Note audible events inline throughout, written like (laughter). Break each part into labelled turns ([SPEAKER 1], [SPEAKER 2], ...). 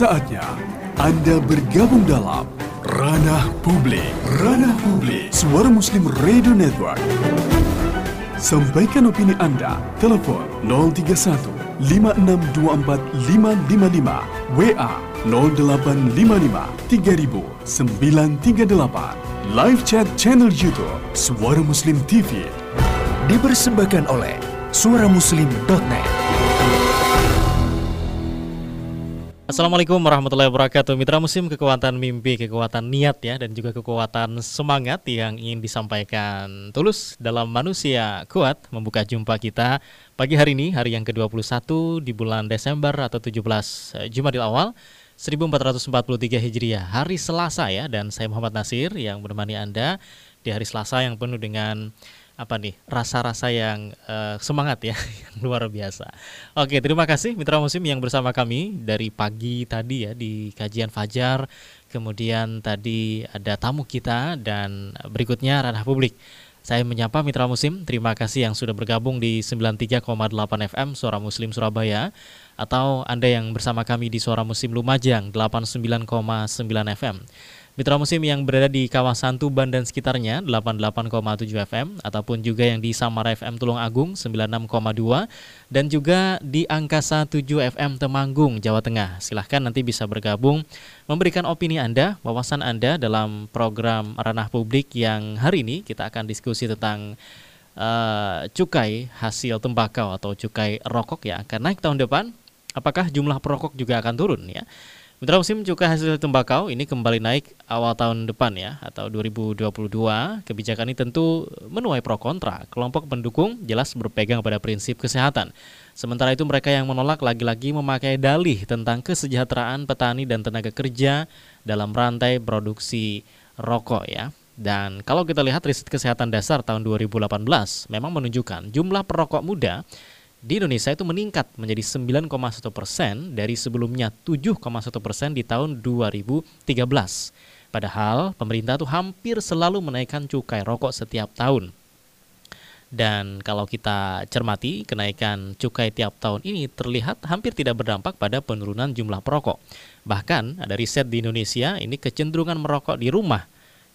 [SPEAKER 1] Saatnya Anda bergabung dalam Ranah Publik. Ranah Publik. Suara Muslim Radio Network. Sampaikan opini Anda. Telepon 031 5624 555. WA 0855 3000 938. Live chat channel YouTube Suara Muslim TV.
[SPEAKER 2] Dipersembahkan oleh suaramuslim.net.
[SPEAKER 3] Assalamualaikum warahmatullahi wabarakatuh. Mitra Musim kekuatan mimpi, kekuatan niat ya Dan juga kekuatan semangat yang ingin disampaikan. Tulus dalam manusia kuat Membuka jumpa kita pagi hari ini Hari yang ke-21 di bulan Desember atau 17 eh, Jumadil awal 1443 Hijriah Hari Selasa ya. Dan saya Muhammad Nasir yang menemani Anda Di hari Selasa yang penuh dengan apa nih rasa-rasa yang uh, semangat ya (laughs) yang luar biasa. Oke terima kasih mitra musim yang bersama kami dari pagi tadi ya di kajian fajar, kemudian tadi ada tamu kita dan berikutnya ranah publik. Saya menyapa mitra musim, terima kasih yang sudah bergabung di 93,8 FM Suara Muslim Surabaya atau Anda yang bersama kami di Suara Muslim Lumajang 89,9 FM. Mitra Musim yang berada di kawasan Tuban dan sekitarnya 88,7 FM ataupun juga yang di Samara FM Tulung Agung 96,2 dan juga di Angkasa 7 FM Temanggung Jawa Tengah. Silahkan nanti bisa bergabung memberikan opini Anda, wawasan Anda dalam program Ranah Publik yang hari ini kita akan diskusi tentang uh, cukai hasil tembakau atau cukai rokok yang akan naik tahun depan. Apakah jumlah perokok juga akan turun ya? Mitra musim cukai hasil tembakau ini kembali naik awal tahun depan ya atau 2022. Kebijakan ini tentu menuai pro kontra. Kelompok pendukung jelas berpegang pada prinsip kesehatan. Sementara itu mereka yang menolak lagi-lagi memakai dalih tentang kesejahteraan petani dan tenaga kerja dalam rantai produksi rokok ya. Dan kalau kita lihat riset kesehatan dasar tahun 2018 memang menunjukkan jumlah perokok muda di Indonesia itu meningkat menjadi 9,1 persen dari sebelumnya 7,1 persen di tahun 2013. Padahal pemerintah itu hampir selalu menaikkan cukai rokok setiap tahun. Dan kalau kita cermati, kenaikan cukai tiap tahun ini terlihat hampir tidak berdampak pada penurunan jumlah perokok. Bahkan ada riset di Indonesia ini kecenderungan merokok di rumah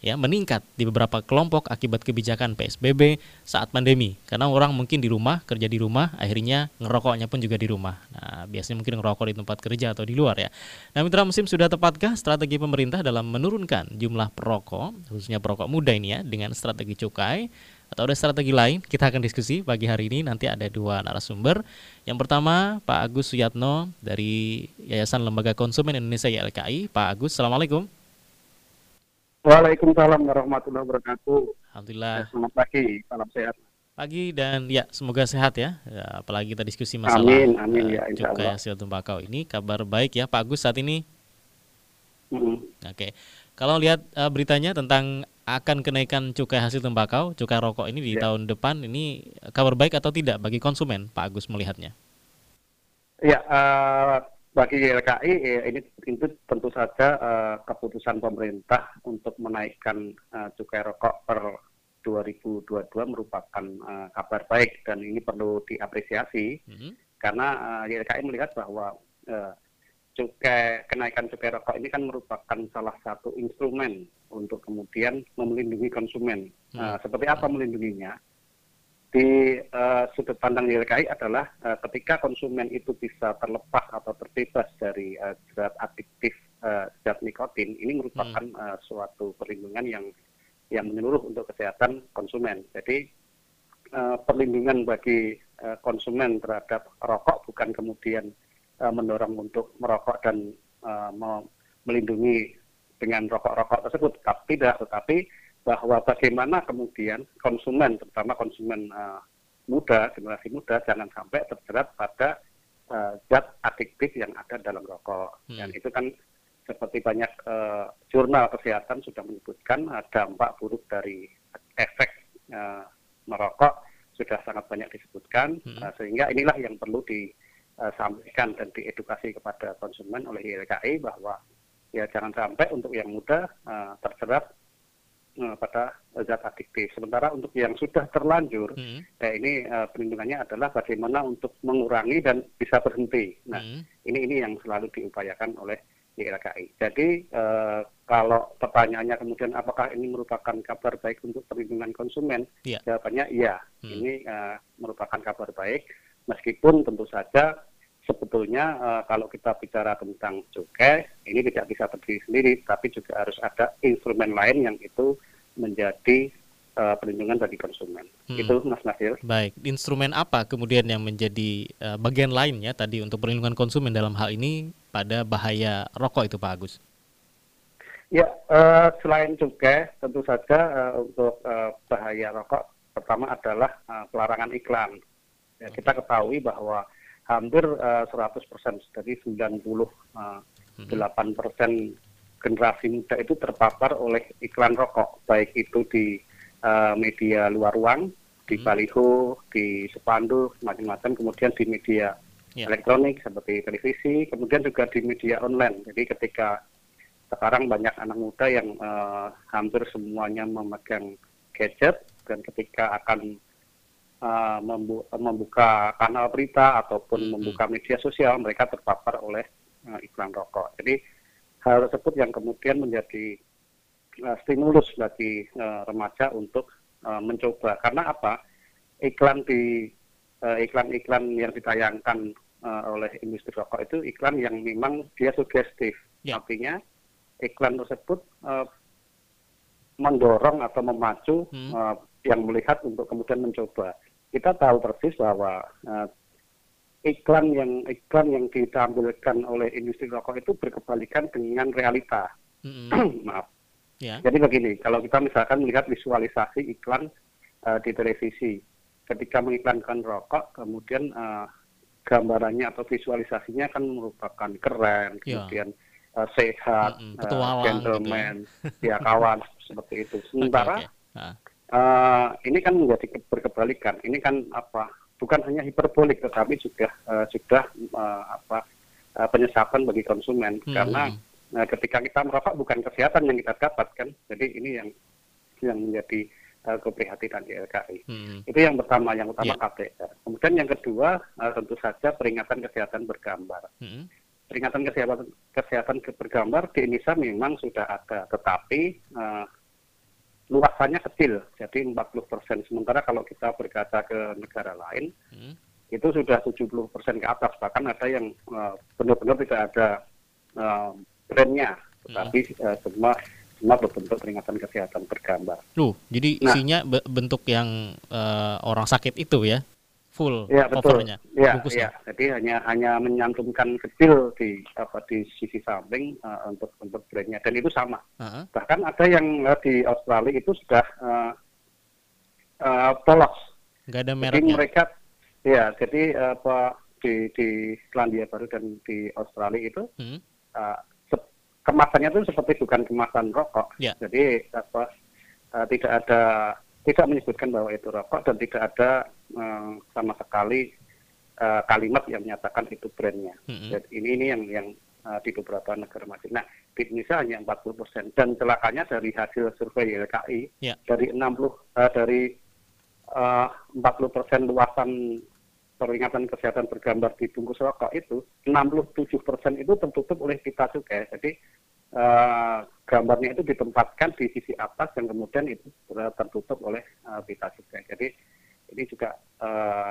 [SPEAKER 3] ya meningkat di beberapa kelompok akibat kebijakan PSBB saat pandemi. Karena orang mungkin di rumah kerja di rumah akhirnya ngerokoknya pun juga di rumah. Nah biasanya mungkin ngerokok di tempat kerja atau di luar ya. Nah mitra musim sudah tepatkah strategi pemerintah dalam menurunkan jumlah perokok khususnya perokok muda ini ya dengan strategi cukai? Atau ada strategi lain? Kita akan diskusi pagi hari ini. Nanti ada dua narasumber. Yang pertama Pak Agus Suyatno dari Yayasan Lembaga Konsumen Indonesia YLKI Pak Agus Assalamualaikum
[SPEAKER 4] Waalaikumsalam warahmatullahi wabarakatuh.
[SPEAKER 3] Alhamdulillah.
[SPEAKER 4] Ya, selamat pagi, salam sehat.
[SPEAKER 3] Pagi dan ya semoga sehat ya. ya apalagi kita diskusi masalah
[SPEAKER 4] amin, amin, ya,
[SPEAKER 3] cukai hasil tembakau ini kabar baik ya Pak Agus saat ini.
[SPEAKER 4] Mm -hmm.
[SPEAKER 3] Oke, kalau lihat uh, beritanya tentang akan kenaikan cukai hasil tembakau, cukai rokok ini di ya. tahun depan ini kabar baik atau tidak bagi konsumen Pak Agus melihatnya?
[SPEAKER 4] Ya, uh, bagi YLKI ya, ini itu tentu saja uh, keputusan pemerintah untuk menaikkan uh, cukai rokok per 2022 merupakan uh, kabar baik dan ini perlu diapresiasi mm -hmm. karena uh, YLKI melihat bahwa uh, cukai kenaikan cukai rokok ini kan merupakan salah satu instrumen untuk kemudian melindungi konsumen. Mm -hmm. uh, seperti apa melindunginya? Di uh, sudut pandang YLKI adalah uh, ketika konsumen itu bisa terlepas atau terbebas dari uh, zat adiktif uh, zat nikotin, ini merupakan hmm. uh, suatu perlindungan yang yang menyeluruh untuk kesehatan konsumen. Jadi uh, perlindungan bagi uh, konsumen terhadap rokok bukan kemudian uh, mendorong untuk merokok dan uh, melindungi dengan rokok-rokok tersebut, tapi tidak, tetapi bahwa bagaimana kemudian konsumen, terutama konsumen uh, muda, generasi muda, jangan sampai terjerat pada uh, zat adiktif yang ada dalam rokok. Hmm. Dan itu kan seperti banyak uh, jurnal kesehatan sudah menyebutkan uh, dampak buruk dari efek uh, merokok sudah sangat banyak disebutkan, hmm. uh, sehingga inilah yang perlu disampaikan dan diedukasi kepada konsumen oleh ILKI bahwa ya jangan sampai untuk yang muda uh, terjerat pada zat adiktif. Sementara untuk yang sudah terlanjur, hmm. ya ini uh, perlindungannya adalah bagaimana untuk mengurangi dan bisa berhenti. Nah, hmm. ini ini yang selalu diupayakan oleh YLKI. Jadi uh, kalau pertanyaannya kemudian apakah ini merupakan kabar baik untuk perlindungan konsumen?
[SPEAKER 3] Ya.
[SPEAKER 4] Jawabannya iya. Hmm. Ini uh, merupakan kabar baik meskipun tentu saja sebetulnya uh, kalau kita bicara tentang cukai ini tidak bisa berdiri sendiri tapi juga harus ada instrumen lain yang itu menjadi uh, perlindungan bagi konsumen. Hmm. Itu Mas Nasir.
[SPEAKER 3] Baik, instrumen apa kemudian yang menjadi uh, bagian lainnya tadi untuk perlindungan konsumen dalam hal ini pada bahaya rokok itu Pak Agus?
[SPEAKER 4] Ya, uh, selain cukai, tentu saja uh, untuk uh, bahaya rokok pertama adalah uh, pelarangan iklan. Ya, okay. Kita ketahui bahwa hampir uh, 100% dari 98% uh, hmm. generasi muda itu terpapar oleh iklan rokok, baik itu di uh, media luar ruang, di hmm. baliho, di spanduk, macam-macam, kemudian di media yeah. elektronik seperti televisi, kemudian juga di media online. Jadi ketika sekarang banyak anak muda yang uh, hampir semuanya memegang gadget dan ketika akan uh, membu membuka kanal berita ataupun membuka media sosial mereka terpapar oleh uh, iklan rokok. Jadi hal tersebut yang kemudian menjadi uh, stimulus bagi uh, remaja untuk uh, mencoba karena apa iklan di iklan-iklan uh, yang ditayangkan uh, oleh industri rokok itu iklan yang memang dia sugestif yeah. artinya iklan tersebut uh, mendorong atau memacu hmm. uh, yang melihat untuk kemudian mencoba kita tahu persis bahwa uh, iklan yang iklan yang ditampilkan oleh industri rokok itu berkebalikan dengan realita hmm (clears throat) maaf Yeah. Jadi begini, kalau kita misalkan melihat visualisasi iklan uh, di televisi, ketika mengiklankan rokok, kemudian uh, gambarannya atau visualisasinya kan merupakan keren, yeah. kemudian uh, sehat, mm -hmm. uh, gentleman, gitu ya. (laughs) ya kawan seperti itu. Sementara okay, okay. Uh, ini kan menjadi berkebalikan. Ini kan apa? Bukan hanya hiperbolik, tetapi juga uh, sudah uh, apa uh, penyesapan bagi konsumen -hmm. karena Nah, ketika kita merokok bukan kesehatan yang kita dapatkan, jadi ini yang yang menjadi uh, keprihatinan LKI. Hmm. Itu yang pertama, yang utama yeah. KPR. Kemudian yang kedua, uh, tentu saja peringatan kesehatan bergambar. Hmm. Peringatan kesehatan kesehatan bergambar di Indonesia memang sudah ada, tetapi uh, luasannya kecil, jadi 40 persen. Sementara kalau kita berkaca ke negara lain, hmm. itu sudah 70 persen ke atas. Bahkan ada yang uh, benar-benar tidak ada uh, brandnya, tetapi hmm. uh, semua semua berbentuk peringatan kesehatan bergambar.
[SPEAKER 3] Loh, jadi nah, isinya bentuk yang uh, orang sakit itu ya, full
[SPEAKER 4] ya, covernya, ya, ya, jadi hanya hanya menyantumkan kecil di apa di sisi samping uh, untuk untuk brandnya dan itu sama. Uh-huh. Bahkan ada yang uh, di Australia itu sudah uh, uh, polos.
[SPEAKER 3] Gak ada mereknya. Jadi
[SPEAKER 4] mereka, ya, jadi apa uh, di di Selandia Baru dan di Australia itu. Hmm. Uh, kemasannya itu seperti bukan kemasan rokok. Yeah. Jadi apa uh, tidak ada tidak menyebutkan bahwa itu rokok dan tidak ada uh, sama sekali uh, kalimat yang menyatakan itu brandnya. Mm-hmm. Jadi ini ini yang yang uh, di beberapa negara maju. Nah di Indonesia hanya 40 persen dan celakanya dari hasil survei YLKI yeah. dari 60 uh, dari uh, 40 persen luasan peringatan kesehatan bergambar di bungkus rokok itu 67 persen itu tertutup oleh pita cukai. Jadi uh, gambarnya itu ditempatkan di sisi atas yang kemudian itu tertutup oleh uh, pita cukai. Jadi ini juga uh,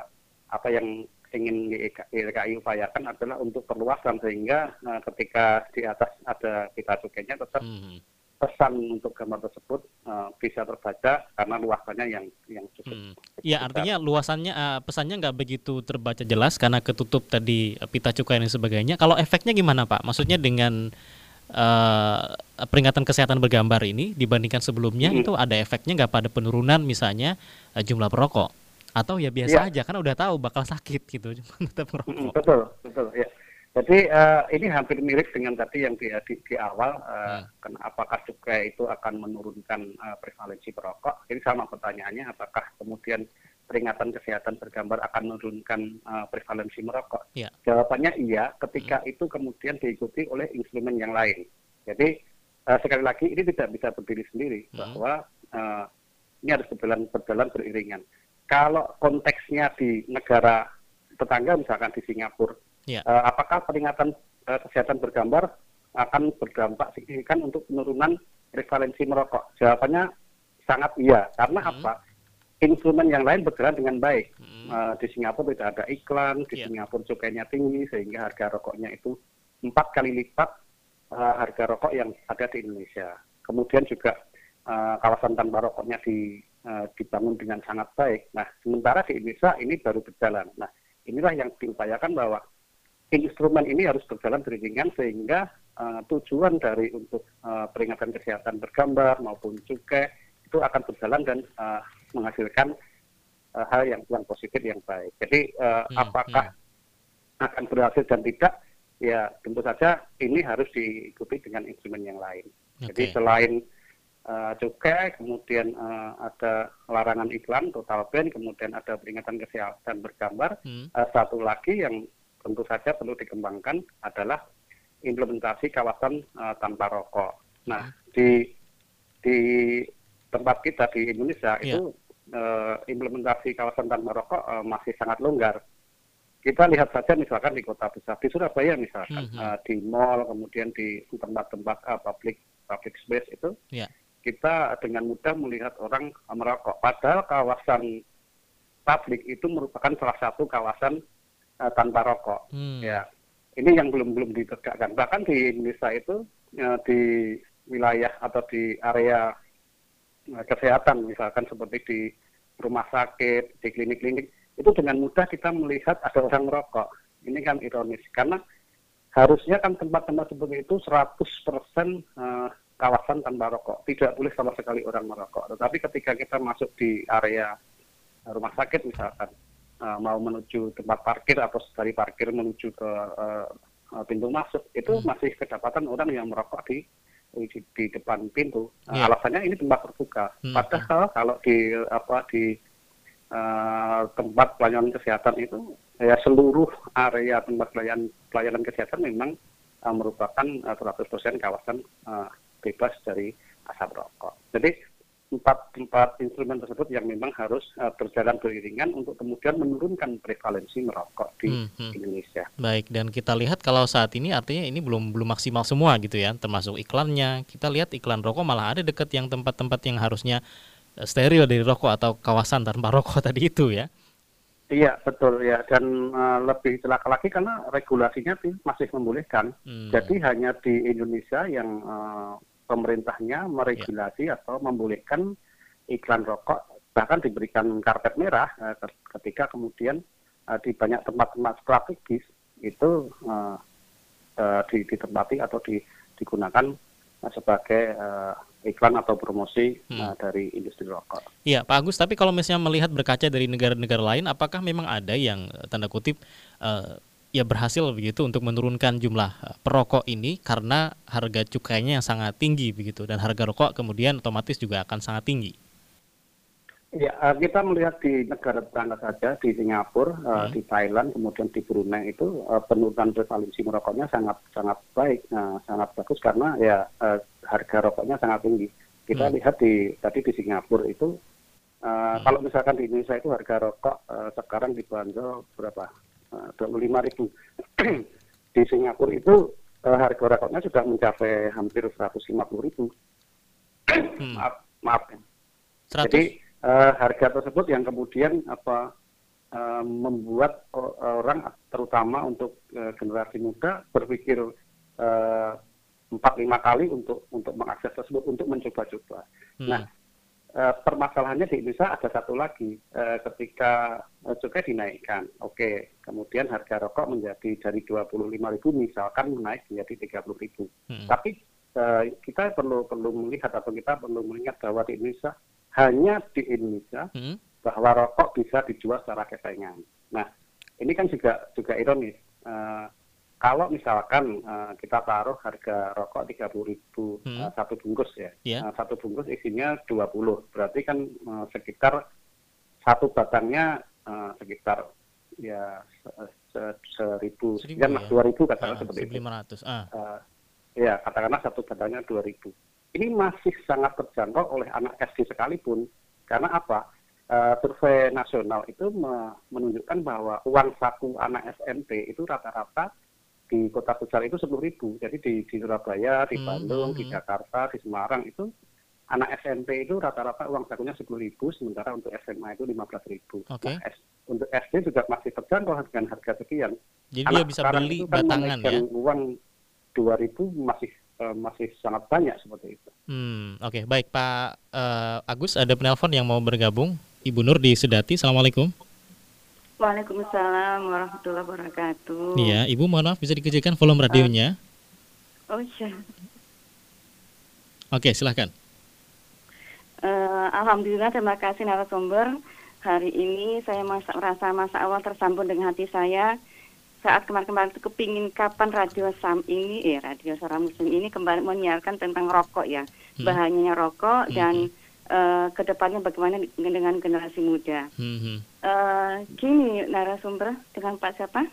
[SPEAKER 4] apa yang ingin YLKI upayakan adalah untuk perluasan sehingga uh, ketika di atas ada pita cukainya tetap hmm pesan untuk gambar tersebut uh, bisa terbaca karena luasannya yang yang cukup. Hmm.
[SPEAKER 3] Ya artinya luasannya uh, pesannya nggak begitu terbaca jelas karena ketutup tadi pita cukai dan sebagainya. Kalau efeknya gimana Pak? Maksudnya dengan uh, peringatan kesehatan bergambar ini dibandingkan sebelumnya hmm. itu ada efeknya nggak pada penurunan misalnya uh, jumlah perokok? Atau ya biasa ya. aja kan udah tahu bakal sakit gitu (laughs) cuma tetap merokok.
[SPEAKER 4] Betul betul ya. Jadi uh, ini hampir mirip dengan tadi yang di, di, di awal, uh, hmm. apakah cukai itu akan menurunkan uh, prevalensi perokok? Jadi sama pertanyaannya, apakah kemudian peringatan kesehatan bergambar akan menurunkan uh, prevalensi merokok? Yeah. Jawabannya iya, ketika hmm. itu kemudian diikuti oleh instrumen yang lain. Jadi uh, sekali lagi ini tidak bisa berdiri sendiri, hmm. bahwa uh, ini harus berjalan, berjalan beriringan. Kalau konteksnya di negara tetangga, misalkan di Singapura, Yeah. Ya. Uh, apakah peringatan uh, kesehatan bergambar akan berdampak signifikan untuk penurunan prevalensi merokok? Jawabannya sangat iya. Karena
[SPEAKER 3] Hmm.
[SPEAKER 4] apa? Instrumen yang lain berjalan dengan baik.
[SPEAKER 3] Hmm.
[SPEAKER 4] Eh, di Singapura tidak ada iklan, di
[SPEAKER 3] Iya.
[SPEAKER 4] Singapura cukainya tinggi sehingga harga rokoknya itu empat kali lipat eh, harga rokok yang ada di Indonesia. Kemudian juga eh, kawasan tanpa rokoknya di, eh, dibangun dengan sangat baik. Nah, sementara di Indonesia ini baru berjalan. Nah, inilah yang diupayakan bahwa instrumen ini harus berjalan beriringan sehingga eh, tujuan dari untuk eh, peringatan kesehatan bergambar maupun cukai itu akan berjalan dan eh, menghasilkan eh, hal yang yang positif yang baik. Jadi eh,
[SPEAKER 3] Hmm,
[SPEAKER 4] apakah akan berhasil dan tidak ya tentu saja ini harus diikuti dengan instrumen yang lain. Jadi
[SPEAKER 3] Oke.
[SPEAKER 4] selain eh, cukai, kemudian eh, ada larangan iklan, total ban, kemudian ada peringatan kesehatan bergambar.
[SPEAKER 3] Hmm.
[SPEAKER 4] Eh, satu lagi yang tentu saja perlu dikembangkan adalah implementasi kawasan eh, tanpa rokok. Nah, di di tempat kita di Indonesia
[SPEAKER 3] Iya.
[SPEAKER 4] itu eh, implementasi kawasan tanpa rokok eh, masih sangat longgar. Kita lihat saja misalkan di kota besar di Surabaya misalkan
[SPEAKER 3] Mhm.
[SPEAKER 4] eh, di mall kemudian di tempat-tempat eh, public public space itu
[SPEAKER 3] Ya.
[SPEAKER 4] kita dengan mudah melihat orang merokok. Padahal kawasan publik itu merupakan salah satu kawasan eh, tanpa rokok.
[SPEAKER 3] Hmm.
[SPEAKER 4] Ya, ini yang belum belum ditegakkan. Bahkan di Indonesia itu eh, di wilayah atau di area kesehatan, misalkan seperti di rumah sakit, di klinik-klinik, itu dengan mudah kita melihat ada orang merokok. Ini kan ironis karena harusnya kan tempat-tempat seperti itu 100% eh, kawasan tanpa rokok. Tidak boleh sama sekali orang merokok. Tetapi ketika kita masuk di area rumah sakit misalkan eh, mau menuju tempat parkir atau dari parkir menuju ke eh, eh, pintu masuk itu
[SPEAKER 3] Hmm.
[SPEAKER 4] masih kedapatan orang yang merokok di di, di depan pintu.
[SPEAKER 3] Iya.
[SPEAKER 4] Alasannya ini tempat terbuka.
[SPEAKER 3] Hmm.
[SPEAKER 4] Padahal kalau di apa di eh, tempat pelayanan kesehatan itu ya seluruh area tempat pelayanan pelayanan kesehatan memang eh, merupakan eh, 100% kawasan eh, bebas dari asap rokok. Jadi empat empat instrumen tersebut yang memang harus eh, berjalan beriringan untuk kemudian menurunkan prevalensi merokok di
[SPEAKER 3] Hmm, hmm.
[SPEAKER 4] Indonesia.
[SPEAKER 3] Baik, dan kita lihat kalau saat ini artinya ini belum belum maksimal semua gitu ya, termasuk iklannya. Kita lihat iklan rokok malah ada dekat yang tempat-tempat yang harusnya eh, steril dari rokok atau kawasan tanpa (laughs) rokok tadi itu ya.
[SPEAKER 4] Iya betul ya dan eh, lebih celaka lagi karena regulasinya sih masih membolehkan.
[SPEAKER 3] Hmm.
[SPEAKER 4] Jadi hanya di Indonesia yang eh, pemerintahnya meregulasi
[SPEAKER 3] Ya.
[SPEAKER 4] atau membolehkan iklan rokok bahkan diberikan karpet merah eh, ke- ketika kemudian eh, di banyak tempat-tempat strategis itu eh, eh, di- ditempati atau di- digunakan sebagai eh, iklan atau promosi
[SPEAKER 3] Hmm.
[SPEAKER 4] eh, dari industri rokok.
[SPEAKER 3] Iya, Pak Agus, tapi kalau misalnya melihat berkaca dari negara-negara lain, apakah memang ada yang tanda kutip eh, ya berhasil begitu untuk menurunkan jumlah eh, perokok ini karena harga cukainya yang sangat tinggi begitu dan harga rokok kemudian otomatis juga akan sangat tinggi.
[SPEAKER 4] Ya, eh, kita melihat di negara tetangga saja, di Singapura, eh,
[SPEAKER 3] Hmm.
[SPEAKER 4] di Thailand, kemudian di Brunei itu penurunan prevalensi merokoknya sangat sangat baik, sangat bagus karena ya harga rokoknya sangat tinggi. Kita
[SPEAKER 3] Hmm.
[SPEAKER 4] lihat di tadi di Singapura itu, eh, kalau misalkan di Indonesia itu harga rokok eh, sekarang dibanderol berapa? Ribu. (clears throat) di Singapura itu eh, harga rokoknya sudah mencapai hampir 150 ribu. (clears throat)
[SPEAKER 3] Hmm.
[SPEAKER 4] maaf, maaf.
[SPEAKER 3] 100
[SPEAKER 4] Jadi eh, harga tersebut yang kemudian apa eh, membuat orang terutama untuk eh, generasi muda berpikir eh, empat lima kali untuk untuk mengakses tersebut untuk mencoba-coba.
[SPEAKER 3] Hmm.
[SPEAKER 4] Nah eh, permasalahannya di Indonesia ada satu lagi eh, ketika eh, cukai dinaikkan, oke, kemudian harga rokok menjadi dari 25.000 misalkan naik menjadi 30.000.
[SPEAKER 3] Hmm.
[SPEAKER 4] Tapi eh, kita perlu perlu melihat atau kita perlu mengingat bahwa di Indonesia hanya di Indonesia
[SPEAKER 3] Hmm.
[SPEAKER 4] bahwa rokok bisa dijual secara kesayangan. Nah, ini kan juga juga ironis. Kalau misalkan eh, kita taruh harga rokok 30.000
[SPEAKER 3] Hmm.
[SPEAKER 4] eh, satu bungkus ya.
[SPEAKER 3] Iya.
[SPEAKER 4] Eh, satu bungkus isinya 20. Berarti kan eh, sekitar satu batangnya eh, sekitar ya se- se- seribu
[SPEAKER 3] Seribu ya.
[SPEAKER 4] dua ribu katakanlah
[SPEAKER 3] Ah,
[SPEAKER 4] seperti itu.
[SPEAKER 3] 1500. Ah.
[SPEAKER 4] Eh, ya katakanlah satu batangnya 2000. Ini masih sangat terjangkau oleh anak SD sekalipun. Karena apa? Eh, survei nasional itu me- menunjukkan bahwa uang saku anak SMP itu rata-rata di kota besar itu sepuluh ribu. Jadi di, di Surabaya, di
[SPEAKER 3] Hmm,
[SPEAKER 4] Bandung,
[SPEAKER 3] hmm,
[SPEAKER 4] di. Jakarta, di Semarang itu anak SMP itu rata-rata uang sakunya sepuluh ribu, sementara untuk SMA itu lima belas ribu.
[SPEAKER 3] Oke.
[SPEAKER 4] Nah, S- untuk SD juga masih terjangkau dengan harga sekian.
[SPEAKER 3] Jadi dia
[SPEAKER 4] Anak
[SPEAKER 3] bisa
[SPEAKER 4] sekarang
[SPEAKER 3] beli
[SPEAKER 4] kan
[SPEAKER 3] batangan ya.
[SPEAKER 4] Uang dua ribu masih eh, masih sangat banyak seperti itu.
[SPEAKER 3] Hmm, oke baik Pak eh, Agus ada penelpon yang mau bergabung. Ibu Nur di Sedati. Assalamualaikum.
[SPEAKER 5] Waalaikumsalam warahmatullahi wabarakatuh.
[SPEAKER 3] Iya, Ibu mohon maaf bisa dikecilkan volume radionya.
[SPEAKER 5] Oh iya.
[SPEAKER 3] Oke, silahkan.
[SPEAKER 5] Eh, Alhamdulillah terima kasih narasumber. Hari ini saya masa, merasa masa awal tersambung dengan hati saya. Saat kemarin-kemarin itu kepingin kapan radio Sam ini, eh radio Suara Muslim ini kembali menyiarkan tentang rokok ya.
[SPEAKER 3] Hmm.
[SPEAKER 5] Bahayanya rokok dan
[SPEAKER 3] Hmm.
[SPEAKER 5] Eh, ke depannya bagaimana dengan generasi muda.
[SPEAKER 3] Hmm, hmm.
[SPEAKER 5] Eh, gini narasumber dengan Pak siapa?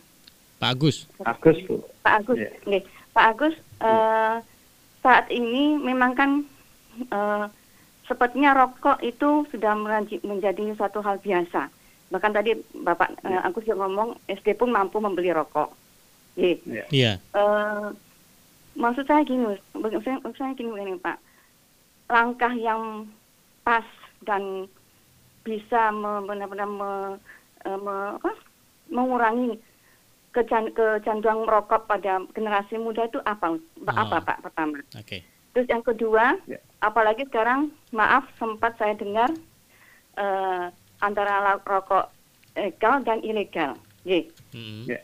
[SPEAKER 3] Pak Agus.
[SPEAKER 4] Agus Bu.
[SPEAKER 5] Pak Agus,
[SPEAKER 4] Iya.
[SPEAKER 5] Nggih. Pak Agus, eh, saat ini memang kan eh, sepertinya rokok itu sudah menjadi suatu hal biasa. Bahkan tadi Bapak eh, Agus juga ngomong SD pun mampu membeli rokok. Nggih.
[SPEAKER 4] Ya.
[SPEAKER 3] Iya.
[SPEAKER 5] Eh, maksud saya gini, maksud saya, maksud saya gini, begini, Pak. Langkah yang pas dan bisa benar-benar me- eh, me- apa, mengurangi kecan- kecanduan merokok pada generasi muda itu apa?
[SPEAKER 3] Oh.
[SPEAKER 5] Apa Pak pertama?
[SPEAKER 3] Oke.
[SPEAKER 5] Terus yang kedua,
[SPEAKER 4] Ya.
[SPEAKER 5] apalagi sekarang maaf sempat saya dengar eh, antara la- rokok legal dan ilegal. Nggih
[SPEAKER 3] Hmm.
[SPEAKER 4] Ya.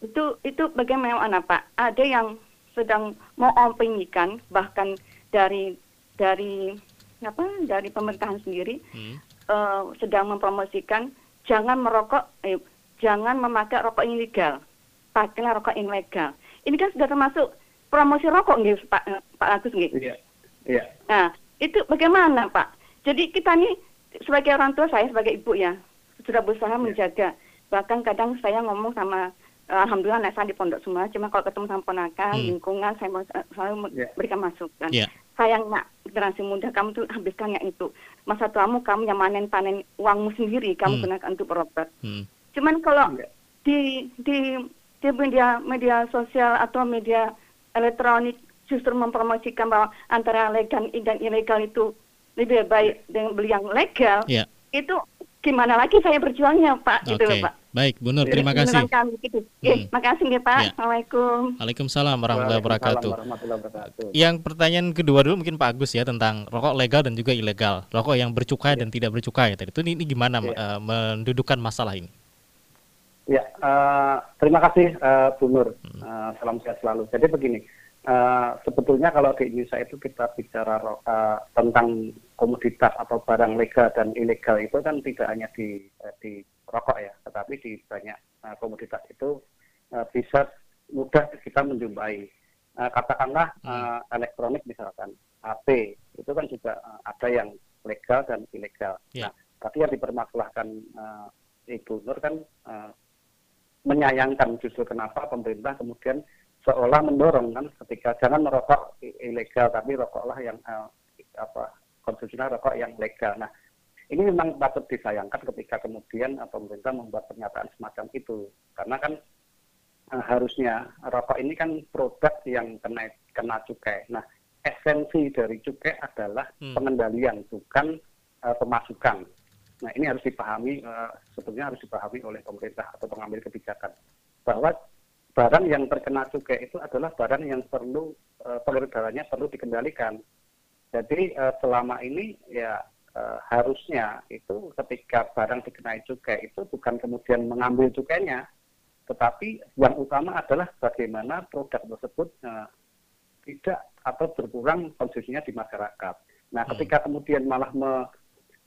[SPEAKER 5] itu itu bagaimana Pak? Ada yang sedang mengopinikan bahkan dari dari apa dari pemerintahan sendiri
[SPEAKER 3] Hmm.
[SPEAKER 5] eh, sedang mempromosikan jangan merokok eh, jangan memakai rokok ilegal pakailah rokok ilegal ini kan sudah termasuk promosi rokok nggih Pak eh, Pak Agus nggih
[SPEAKER 4] Iya. Iya.
[SPEAKER 5] Nah, itu bagaimana, Pak? Jadi kita nih sebagai orang tua saya sebagai ibu ya sudah berusaha menjaga. Bahkan kadang saya ngomong sama eh, alhamdulillah anak saya di pondok semua, cuma kalau ketemu sama ponakan,
[SPEAKER 3] Hmm.
[SPEAKER 5] lingkungan saya mau selalu me-
[SPEAKER 4] Ya.
[SPEAKER 5] berikan masukan.
[SPEAKER 3] Iya.
[SPEAKER 5] Sayang nak generasi muda kamu tuh habiskan yang itu. Masa tuamu kamu yang manen panen uangmu sendiri kamu
[SPEAKER 3] Hmm.
[SPEAKER 5] gunakan untuk berobat.
[SPEAKER 3] Hmm.
[SPEAKER 5] Cuman kalau di di di media media sosial atau media elektronik justru mempromosikan bahwa antara legal dan ilegal itu lebih baik dengan beli yang legal
[SPEAKER 3] Iya.
[SPEAKER 5] Itu gimana lagi saya berjuangnya Pak gitu
[SPEAKER 3] Oke.
[SPEAKER 5] loh Pak.
[SPEAKER 3] Baik, Bu Nur,
[SPEAKER 4] Ya,
[SPEAKER 3] terima
[SPEAKER 5] Beneran
[SPEAKER 3] kasih.
[SPEAKER 5] kami gitu.
[SPEAKER 3] Hmm.
[SPEAKER 5] Eh, makasih ya Pak.
[SPEAKER 3] Ya.
[SPEAKER 5] Assalamualaikum.
[SPEAKER 3] Waalaikumsalam warahmatullahi wabarakatuh.
[SPEAKER 4] Waalaikumsalam warahmatullahi wabarakatuh.
[SPEAKER 3] Yang pertanyaan kedua dulu mungkin Pak Agus ya tentang rokok legal dan juga ilegal. Rokok yang bercukai dan tidak bercukai tadi. Itu ini, ini gimana
[SPEAKER 4] Iya.
[SPEAKER 3] eh, mendudukan masalah ini?
[SPEAKER 4] Ya, eh, terima kasih eh, Bu Nur.
[SPEAKER 3] Hmm.
[SPEAKER 4] Eh, salam sehat selalu. Jadi begini, eh, sebetulnya kalau di Indonesia itu kita bicara eh, tentang komoditas atau barang legal dan ilegal itu kan tidak hanya di eh, di rokok ya, tetapi di banyak eh, komoditas itu eh, bisa mudah kita menjumpai. Eh, katakanlah eh, elektronik misalkan, HP itu kan juga eh, ada yang legal dan ilegal.
[SPEAKER 3] Ya.
[SPEAKER 4] Nah, tapi yang dipermasalahkan eh, Ibu Nur kan eh, menyayangkan justru kenapa pemerintah kemudian seolah mendorong kan ketika jangan merokok ilegal tapi rokoklah yang eh, apa konsumsinya rokok yang legal. Nah ini memang patut disayangkan ketika kemudian eh, pemerintah membuat pernyataan semacam itu karena kan eh, harusnya rokok ini kan produk yang kena kena cukai. Nah esensi dari cukai adalah
[SPEAKER 3] Hmm.
[SPEAKER 4] pengendalian bukan eh, pemasukan. Nah ini harus dipahami, eh, sebetulnya harus dipahami oleh pemerintah atau pengambil kebijakan bahwa barang yang terkena cukai itu adalah barang yang perlu eh, peredarannya perlu dikendalikan. Jadi eh, selama ini ya eh, harusnya itu ketika barang dikenai cukai itu bukan kemudian mengambil cukainya, tetapi yang utama adalah bagaimana produk tersebut eh, tidak atau berkurang konsumsinya di masyarakat. Nah,
[SPEAKER 3] Hmm.
[SPEAKER 4] ketika kemudian malah me-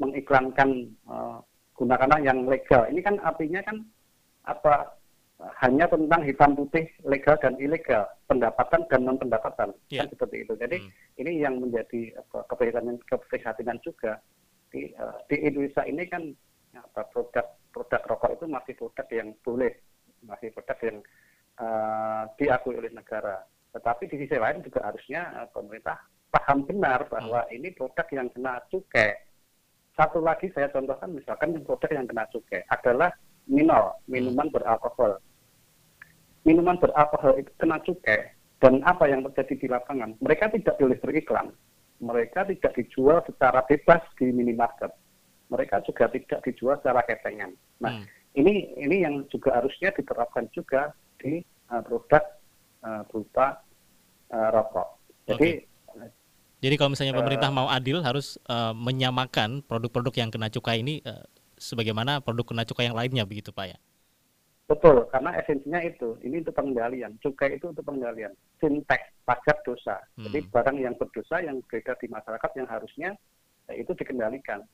[SPEAKER 4] mengiklankan eh, gunakanlah yang legal, ini kan artinya kan apa hanya tentang hitam putih legal dan ilegal, pendapatan dan non pendapatan
[SPEAKER 3] Ya.
[SPEAKER 4] kan seperti itu. Jadi
[SPEAKER 3] Hmm.
[SPEAKER 4] ini yang menjadi apa, keprihatinan keprihatinan juga di, eh, di Indonesia ini kan apa, produk produk rokok itu masih produk yang boleh, masih produk yang eh, diakui oleh negara. Tetapi di sisi lain juga harusnya eh, pemerintah paham benar bahwa ini produk yang kena cukai. Satu lagi saya contohkan misalkan produk yang kena cukai adalah minol, minuman beralkohol. minuman beralkohol itu kena cukai dan apa yang terjadi di lapangan, mereka tidak boleh beriklan, mereka tidak dijual secara bebas di minimarket, mereka juga tidak dijual secara ketengan. Nah,
[SPEAKER 3] Hmm.
[SPEAKER 4] ini ini yang juga harusnya diterapkan juga di uh, produk uh, berupa uh, rokok. Jadi
[SPEAKER 3] Jadi kalau misalnya pemerintah mau adil harus eh, menyamakan produk-produk yang kena cukai ini eh, sebagaimana produk kena cukai yang lainnya begitu Pak ya.
[SPEAKER 4] betul karena esensinya itu, ini untuk pengendalian, cukai itu untuk pengendalian, fintech pajak dosa.
[SPEAKER 3] Hmm.
[SPEAKER 4] Jadi barang yang berdosa yang beredar di masyarakat yang harusnya ya, itu dikendalikan.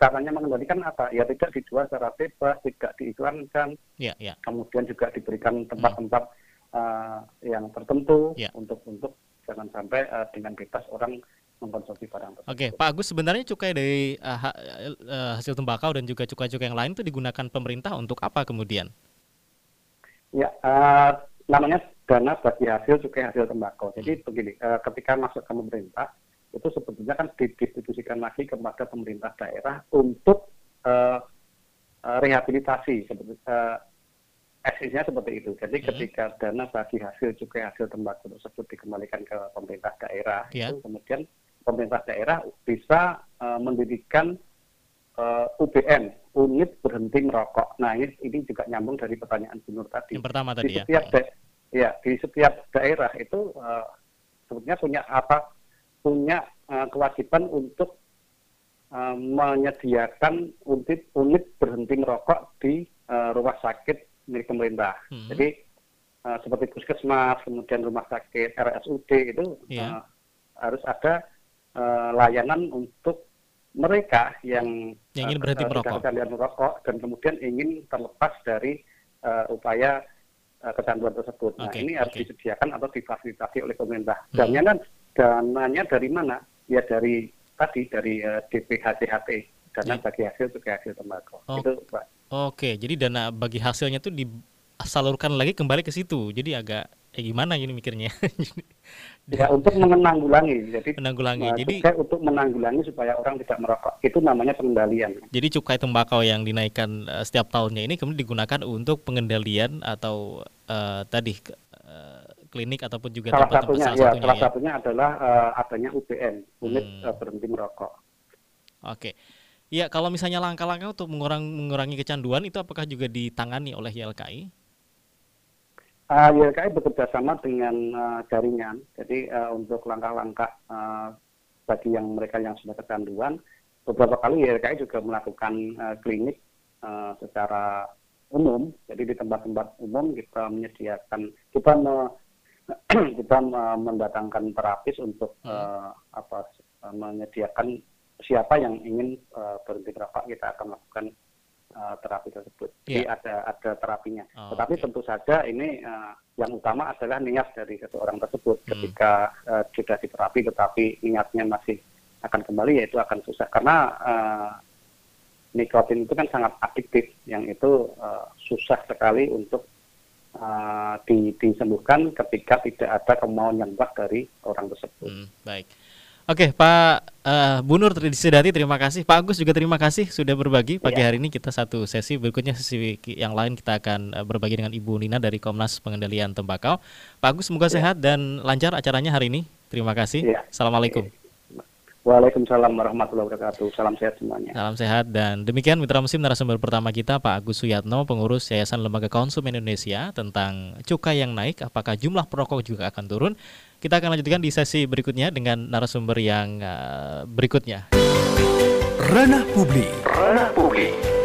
[SPEAKER 4] Caranya mengendalikan apa? Ya tidak dijual secara bebas, tidak diiklankan,
[SPEAKER 3] Iya, iya.
[SPEAKER 4] kemudian juga diberikan tempat-tempat uh, yang tertentu
[SPEAKER 3] Ya.
[SPEAKER 4] untuk untuk jangan sampai uh, dengan bebas orang mengkonsumsi barang tersebut.
[SPEAKER 3] Oke, Pak Agus sebenarnya cukai dari ha- eh, hasil tembakau dan juga cukai-cukai yang lain itu digunakan pemerintah untuk apa kemudian?
[SPEAKER 4] Ya, uh, namanya dana bagi hasil cukai hasil tembakau. Jadi begini, uh, ketika masuk ke pemerintah itu sebetulnya kan didistribusikan lagi kepada pemerintah daerah untuk uh, uh, rehabilitasi seperti uh, esensinya seperti itu. Jadi
[SPEAKER 3] Hmm.
[SPEAKER 4] ketika dana bagi hasil cukai hasil tembakau tersebut dikembalikan ke pemerintah daerah,
[SPEAKER 3] Ya.
[SPEAKER 4] itu kemudian pemerintah daerah bisa uh, mendirikan uh, UBM, unit berhenti merokok. Nah ini, ini juga nyambung dari pertanyaan Bu Nur tadi.
[SPEAKER 3] Yang pertama
[SPEAKER 4] di
[SPEAKER 3] tadi ya.
[SPEAKER 4] setiap da- ya di setiap daerah itu uh, sebetulnya punya apa? Punya uh, kewajiban untuk uh, menyediakan unit unit berhenti merokok di uh, rumah sakit milik pemerintah.
[SPEAKER 3] Hmm.
[SPEAKER 4] Jadi uh, seperti puskesmas, kemudian rumah sakit RSUD itu
[SPEAKER 3] Iya.
[SPEAKER 4] uh, harus ada uh, layanan untuk mereka yang
[SPEAKER 3] Yang ingin
[SPEAKER 4] uh,
[SPEAKER 3] berhenti merokok.
[SPEAKER 4] merokok dan kemudian ingin terlepas dari uh, upaya uh, kecanduan tersebut. Nah,
[SPEAKER 3] Oke,
[SPEAKER 4] ini harus
[SPEAKER 3] oke.
[SPEAKER 4] disediakan atau difasilitasi oleh pemerintah.
[SPEAKER 3] Hmm.
[SPEAKER 4] Dananya kan dananya dari mana? Ya dari tadi dari uh, DPHCHT, dana
[SPEAKER 3] Ya.
[SPEAKER 4] bagi hasil juga hasil tembakau.
[SPEAKER 3] Oh.
[SPEAKER 4] Itu Pak.
[SPEAKER 3] Oke, jadi dana bagi hasilnya tuh disalurkan lagi kembali ke situ. Jadi agak eh gimana ini mikirnya? (laughs)
[SPEAKER 4] Ya untuk menanggulangi. Jadi
[SPEAKER 3] Menanggulangi.
[SPEAKER 4] uh,
[SPEAKER 3] Jadi
[SPEAKER 4] cukai untuk menanggulangi supaya orang tidak merokok. Itu namanya pengendalian.
[SPEAKER 3] jadi cukai tembakau yang dinaikkan eh, setiap tahunnya ini kemudian digunakan untuk pengendalian atau eh, tadi eh, klinik ataupun juga
[SPEAKER 4] salah
[SPEAKER 3] tempat-tempat
[SPEAKER 4] satunya
[SPEAKER 3] salah
[SPEAKER 4] ya,
[SPEAKER 3] satunya
[SPEAKER 4] salah
[SPEAKER 3] ya.
[SPEAKER 4] satunya adalah uh, adanya UBN, unit
[SPEAKER 3] Hmm.
[SPEAKER 4] uh, berhenti merokok.
[SPEAKER 3] Oke. Ya, kalau misalnya langkah-langkah untuk mengurang, mengurangi kecanduan itu apakah juga ditangani oleh YLKI?
[SPEAKER 4] Uh, YLKI bekerja sama dengan uh, jaringan. Jadi uh, untuk langkah-langkah uh, bagi yang mereka yang sudah kecanduan, beberapa kali YLKI juga melakukan uh, klinik uh, secara umum. Jadi di tempat-tempat umum kita menyediakan, kita me- (clears throat) kita me- mendatangkan terapis untuk uh, apa menyediakan siapa yang ingin uh, berhenti merokok kita akan melakukan terapi tersebut. Jadi
[SPEAKER 3] Iya.
[SPEAKER 4] ada ada terapinya.
[SPEAKER 3] Oh,
[SPEAKER 4] Tetapi
[SPEAKER 3] oke.
[SPEAKER 4] tentu saja ini uh, yang utama adalah niat dari seseorang tersebut.
[SPEAKER 3] Hmm.
[SPEAKER 4] Ketika uh, sudah diterapi tetapi niatnya masih akan kembali ya itu akan susah karena uh, nikotin itu kan sangat adiktif yang itu uh, susah sekali untuk uh, di- disembuhkan ketika tidak ada kemauan yang kuat dari orang tersebut.
[SPEAKER 3] Hmm, baik. Oke, Pak eh, Bu Nur Tridisedati terima kasih. Pak Agus juga terima kasih sudah berbagi pagi
[SPEAKER 4] Iya.
[SPEAKER 3] hari ini kita satu sesi. Berikutnya sesi yang lain kita akan eh, berbagi dengan Ibu Nina dari Komnas Pengendalian Tembakau. Pak Agus semoga sehat dan lancar acaranya hari ini. Terima kasih.
[SPEAKER 4] Iya.
[SPEAKER 3] Assalamualaikum.
[SPEAKER 4] Waalaikumsalam warahmatullahi wabarakatuh. Salam sehat semuanya.
[SPEAKER 3] Salam sehat dan demikian mitra musim narasumber pertama kita Pak Agus Suyatno pengurus Yayasan Lembaga Konsumen Indonesia tentang cukai yang naik apakah jumlah perokok juga akan turun. Kita akan lanjutkan di sesi berikutnya dengan narasumber yang eh, berikutnya.
[SPEAKER 2] Ranah publik. Ranah publik.